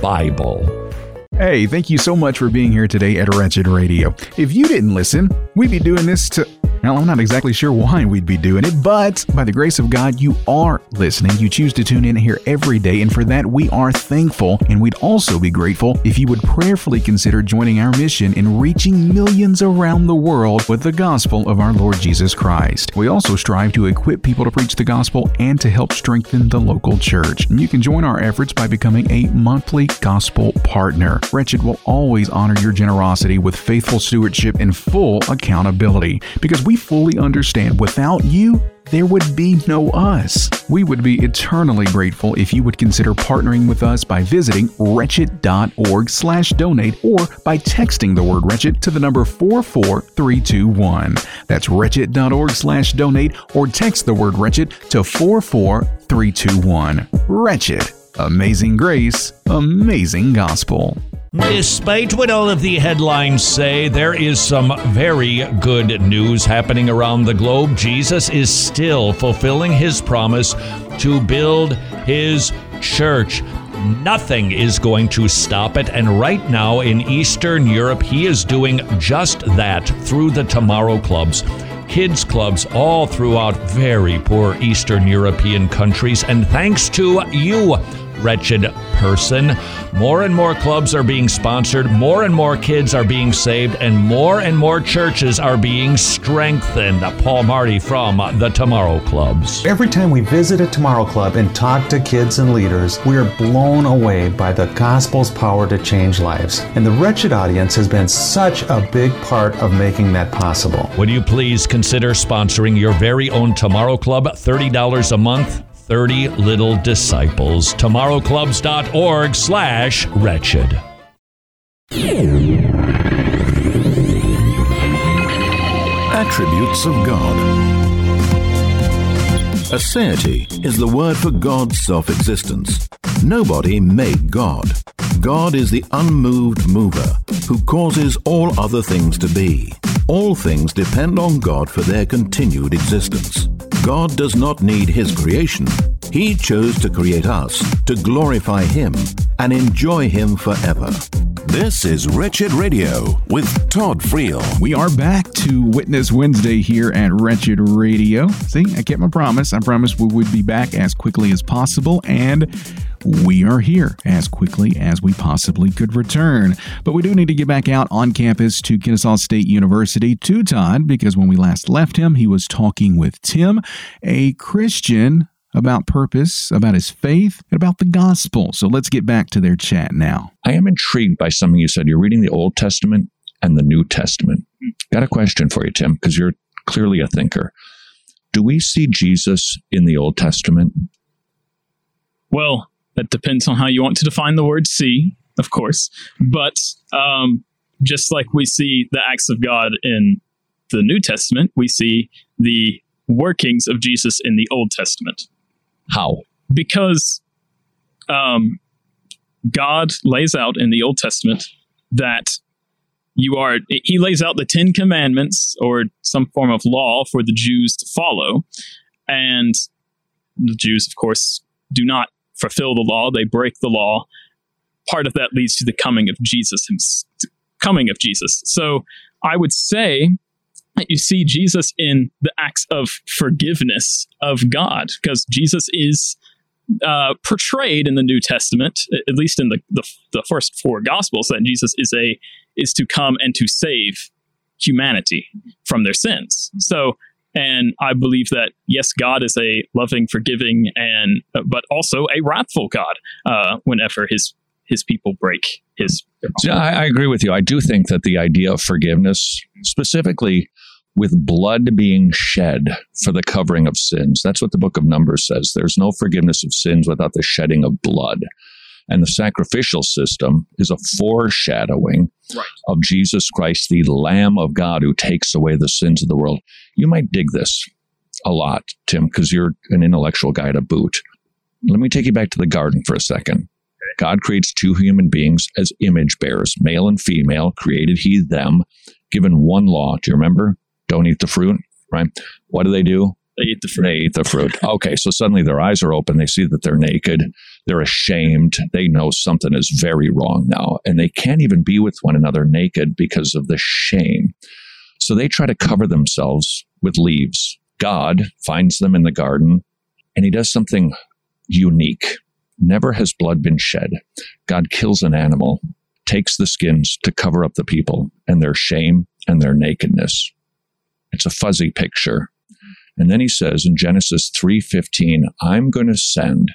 Speaker 7: Bible.
Speaker 6: Hey, thank you so much for being here today at Wretched Radio. If you didn't listen, we'd be doing this to now, I'm not exactly sure why we'd be doing it, but by the grace of God, you are listening. You choose to tune in here every day, and for that, we are thankful. And we'd also be grateful if you would prayerfully consider joining our mission in reaching millions around the world with the gospel of our Lord Jesus Christ. We also strive to equip people to preach the gospel and to help strengthen the local church. You can join our efforts by becoming a monthly gospel partner. Wretched will always honor your generosity with faithful stewardship and full accountability because we fully understand without you, there would be no us. We would be eternally grateful if you would consider partnering with us by visiting wretched.org/donate or by texting the word wretched to the number 44321. That's wretched.org/donate or text the word wretched to 44321. Wretched. Amazing grace, amazing gospel.
Speaker 7: Despite what all of the headlines say, there is some very good news happening around the globe. Jesus is still fulfilling his promise to build his church. Nothing is going to stop it. And right now in Eastern Europe, he is doing just that through the Tomorrow Clubs kids clubs all throughout very poor Eastern European countries. And thanks to you, wretched person. More and more clubs are being sponsored, more and more kids are being saved, and more and more churches are being strengthened. Paul Marty from the Tomorrow Clubs.
Speaker 17: Every time we visit a Tomorrow Club and talk to kids and leaders, we are blown away by the gospel's power to change lives. And the wretched audience has been such a big part of making that possible.
Speaker 7: Would you please consider sponsoring your very own Tomorrow Club? $30 a month 30 Little Disciples. TomorrowClubs.org slash wretched.
Speaker 1: Attributes of God. Aseity is the word for God's self existence. Nobody made God. God is the unmoved mover who causes all other things to be. All things depend on God for their continued existence. God does not need His creation. He chose to create us to glorify Him and enjoy Him forever.
Speaker 18: This is Wretched Radio with Todd Friel.
Speaker 6: We are back to Witness Wednesday here at Wretched Radio. See, I kept my promise. I promised we would be back as quickly as possible, and we are here as quickly as we possibly could return. But we do need to get back out on campus to Kennesaw State University to Todd because when we last left him, he was talking with Tim, a Christian about purpose, about his faith, and about the gospel. So let's get back to their chat now.
Speaker 7: I am intrigued by something you said. You're reading the Old Testament and the New Testament. Got a question for you, Tim, because you're clearly a thinker. Do we see Jesus in the Old Testament?
Speaker 15: Well, that depends on how you want to define the word see, of course. But um, just like we see the acts of God in the New Testament, we see the workings of Jesus in the Old Testament.
Speaker 7: How?
Speaker 15: Because um, God lays out in the Old Testament that you are, He lays out the Ten Commandments or some form of law for the Jews to follow. And the Jews, of course, do not fulfill the law, they break the law. Part of that leads to the coming of Jesus, coming of Jesus. So I would say that you see Jesus in the acts of forgiveness of God, because Jesus is uh, portrayed in the New Testament, at least in the, the, the first four Gospels, that Jesus is a is to come and to save humanity from their sins. So, and I believe that yes, God is a loving, forgiving, and uh, but also a wrathful God uh, whenever his his people break his.
Speaker 7: Yeah, I, I agree with you. I do think that the idea of forgiveness, specifically with blood being shed for the covering of sins. That's what the book of Numbers says. There's no forgiveness of sins without the shedding of blood. And the sacrificial system is a foreshadowing right. of Jesus Christ, the Lamb of God who takes away the sins of the world. You might dig this a lot, Tim, because you're an intellectual guy to boot. Let me take you back to the garden for a second. God creates two human beings as image bearers, male and female, created he them, given one law. Do you remember? don't eat the fruit, right? What do they do?
Speaker 15: They eat the fruit.
Speaker 7: They eat the fruit. Okay, so suddenly their eyes are open. They see that they're naked. They're ashamed. They know something is very wrong now, and they can't even be with one another naked because of the shame. So they try to cover themselves with leaves. God finds them in the garden, and he does something unique. Never has blood been shed. God kills an animal, takes the skins to cover up the people and their shame and their nakedness. It's a fuzzy picture. And then he says in Genesis 3:15, I'm going to send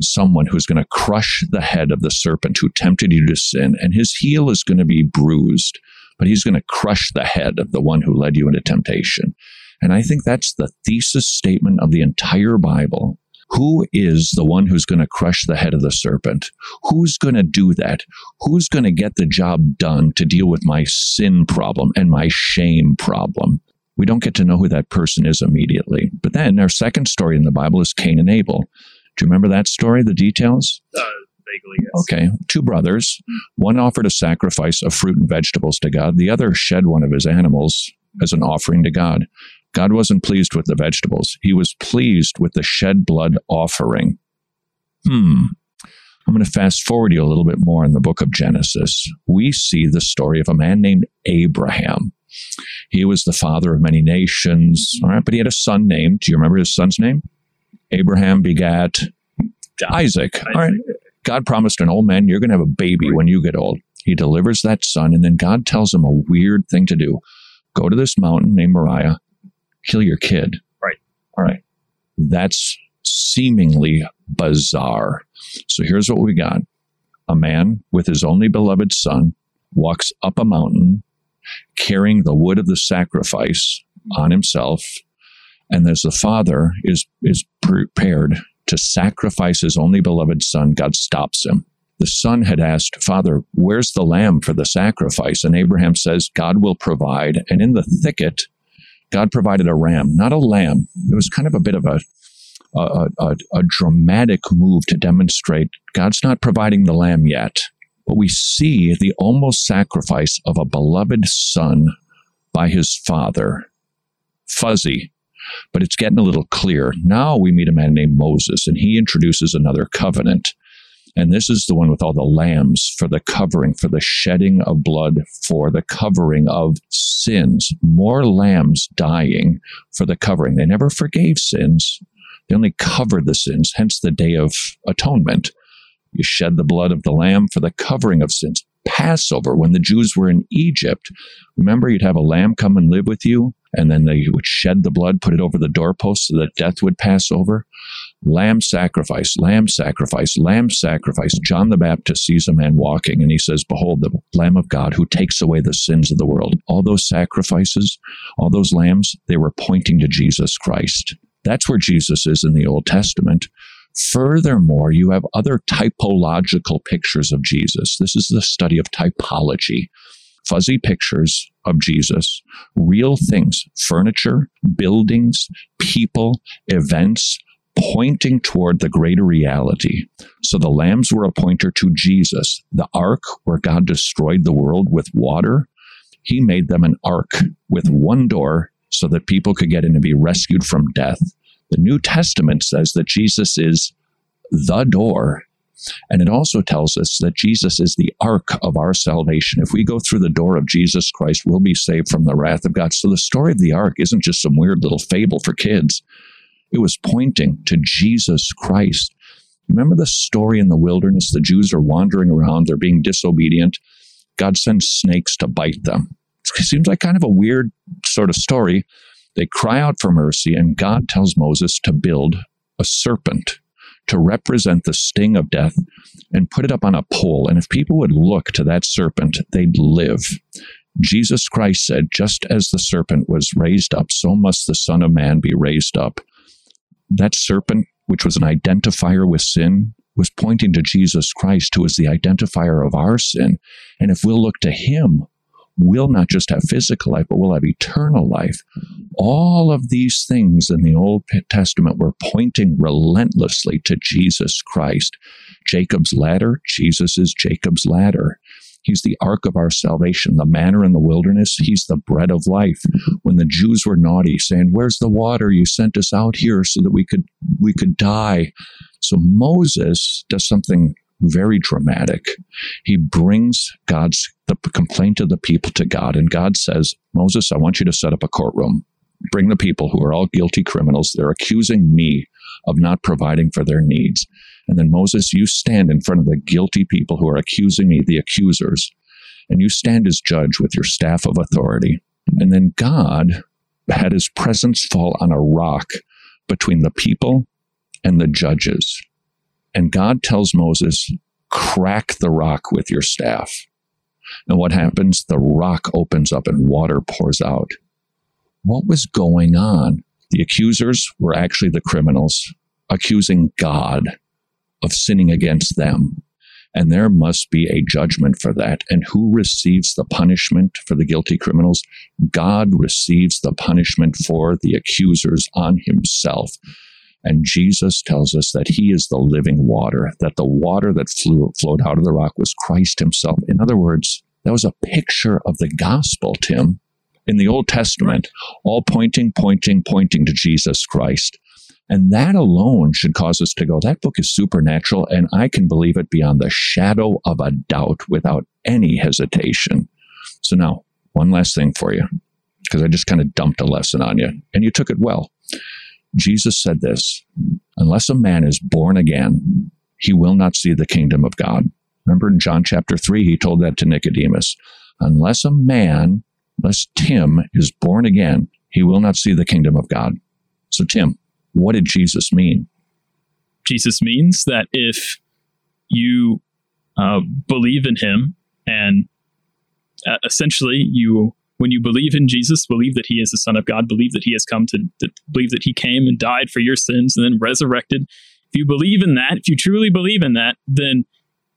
Speaker 7: someone who's going to crush the head of the serpent who tempted you to sin, and his heel is going to be bruised, but he's going to crush the head of the one who led you into temptation. And I think that's the thesis statement of the entire Bible. Who is the one who's going to crush the head of the serpent? Who's going to do that? Who's going to get the job done to deal with my sin problem and my shame problem? We don't get to know who that person is immediately. But then our second story in the Bible is Cain and Abel. Do you remember that story, the details?
Speaker 15: Uh, vaguely, yes.
Speaker 7: Okay. Two brothers. One offered a sacrifice of fruit and vegetables to God, the other shed one of his animals as an offering to God. God wasn't pleased with the vegetables, he was pleased with the shed blood offering. Hmm. I'm going to fast forward you a little bit more in the book of Genesis. We see the story of a man named Abraham. He was the father of many nations. All right, but he had a son named. Do you remember his son's name? Abraham begat Isaac. All right. God promised an old man, you're going to have a baby when you get old. He delivers that son, and then God tells him a weird thing to do. Go to this mountain named Moriah, kill your kid.
Speaker 15: Right.
Speaker 7: All right. That's seemingly bizarre. So here's what we got a man with his only beloved son walks up a mountain carrying the wood of the sacrifice mm-hmm. on himself. And as the father is, is prepared to sacrifice his only beloved son, God stops him. The son had asked, Father, where's the lamb for the sacrifice? And Abraham says, God will provide. And in the thicket, God provided a ram, not a lamb. It was kind of a bit of a, a, a, a dramatic move to demonstrate God's not providing the lamb yet. But we see the almost sacrifice of a beloved son by his father. Fuzzy, but it's getting a little clear. Now we meet a man named Moses, and he introduces another covenant. And this is the one with all the lambs for the covering, for the shedding of blood, for the covering of sins. More lambs dying for the covering. They never forgave sins, they only covered the sins, hence the day of atonement. You shed the blood of the lamb for the covering of sins. Passover, when the Jews were in Egypt, remember you'd have a lamb come and live with you, and then they would shed the blood, put it over the doorpost so that death would pass over. Lamb sacrifice, lamb sacrifice, lamb sacrifice. John the Baptist sees a man walking and he says, Behold, the Lamb of God who takes away the sins of the world. All those sacrifices, all those lambs, they were pointing to Jesus Christ. That's where Jesus is in the Old Testament. Furthermore, you have other typological pictures of Jesus. This is the study of typology. Fuzzy pictures of Jesus, real things, furniture, buildings, people, events, pointing toward the greater reality. So the lambs were a pointer to Jesus. The ark, where God destroyed the world with water, he made them an ark with one door so that people could get in and be rescued from death. The New Testament says that Jesus is the door. And it also tells us that Jesus is the ark of our salvation. If we go through the door of Jesus Christ, we'll be saved from the wrath of God. So the story of the ark isn't just some weird little fable for kids, it was pointing to Jesus Christ. Remember the story in the wilderness? The Jews are wandering around, they're being disobedient. God sends snakes to bite them. It seems like kind of a weird sort of story, they cry out for mercy, and God tells Moses to build a serpent to represent the sting of death and put it up on a pole. And if people would look to that serpent, they'd live. Jesus Christ said, Just as the serpent was raised up, so must the Son of Man be raised up. That serpent, which was an identifier with sin, was pointing to Jesus Christ, who is the identifier of our sin. And if we'll look to him, we'll not just have physical life, but we'll have eternal life. All of these things in the Old Testament were pointing relentlessly to Jesus Christ. Jacob's ladder, Jesus is Jacob's ladder. He's the ark of our salvation, the manna in the wilderness. He's the bread of life. When the Jews were naughty, saying, "Where's the water? You sent us out here so that we could we could die." So Moses does something very dramatic. He brings God's the complaint of the people to God, and God says, Moses, I want you to set up a courtroom. Bring the people who are all guilty criminals. They're accusing me of not providing for their needs. And then Moses, you stand in front of the guilty people who are accusing me, the accusers, and you stand as judge with your staff of authority. And then God had his presence fall on a rock between the people and the judges. And God tells Moses, crack the rock with your staff. And what happens? The rock opens up and water pours out. What was going on? The accusers were actually the criminals accusing God of sinning against them. And there must be a judgment for that. And who receives the punishment for the guilty criminals? God receives the punishment for the accusers on himself. And Jesus tells us that he is the living water, that the water that flew, flowed out of the rock was Christ himself. In other words, that was a picture of the gospel, Tim, in the Old Testament, all pointing, pointing, pointing to Jesus Christ. And that alone should cause us to go, that book is supernatural, and I can believe it beyond the shadow of a doubt without any hesitation. So, now, one last thing for you, because I just kind of dumped a lesson on you, and you took it well. Jesus said this Unless a man is born again, he will not see the kingdom of God. Remember in John chapter 3, he told that to Nicodemus. Unless a man, unless Tim is born again, he will not see the kingdom of God. So, Tim, what did Jesus mean?
Speaker 15: Jesus means that if you uh, believe in him and uh, essentially you when you believe in Jesus, believe that he is the Son of God, believe that he has come to, to believe that he came and died for your sins and then resurrected. If you believe in that, if you truly believe in that, then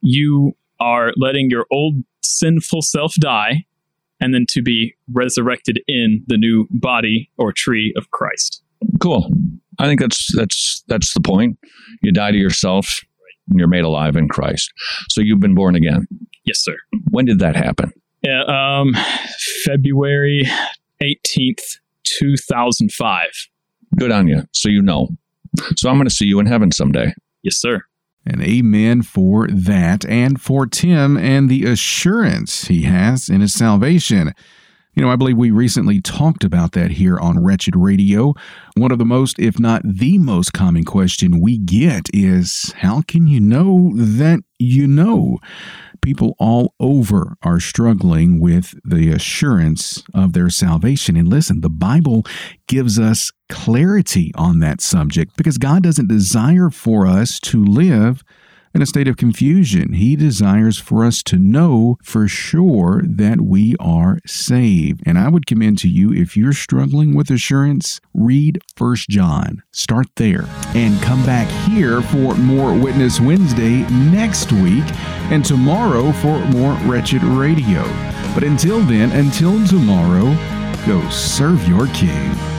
Speaker 15: you are letting your old sinful self die and then to be resurrected in the new body or tree of Christ.
Speaker 7: Cool. I think that's that's that's the point. You die to yourself and you're made alive in Christ. So you've been born again.
Speaker 15: Yes, sir.
Speaker 7: When did that happen?
Speaker 15: Yeah, um, February 18th, 2005.
Speaker 7: Good on you. So you know. So I'm going to see you in heaven someday.
Speaker 15: Yes, sir.
Speaker 6: And amen for that, and for Tim and the assurance he has in his salvation. You know, I believe we recently talked about that here on Wretched Radio. One of the most, if not the most common question we get is how can you know that you know? People all over are struggling with the assurance of their salvation. And listen, the Bible gives us clarity on that subject because God doesn't desire for us to live in a state of confusion. He desires for us to know for sure that we are saved. And I would commend to you, if you're struggling with assurance, read First John. Start there and come back here for more Witness Wednesday next week and tomorrow for more Wretched Radio. But until then, until tomorrow, go serve your King.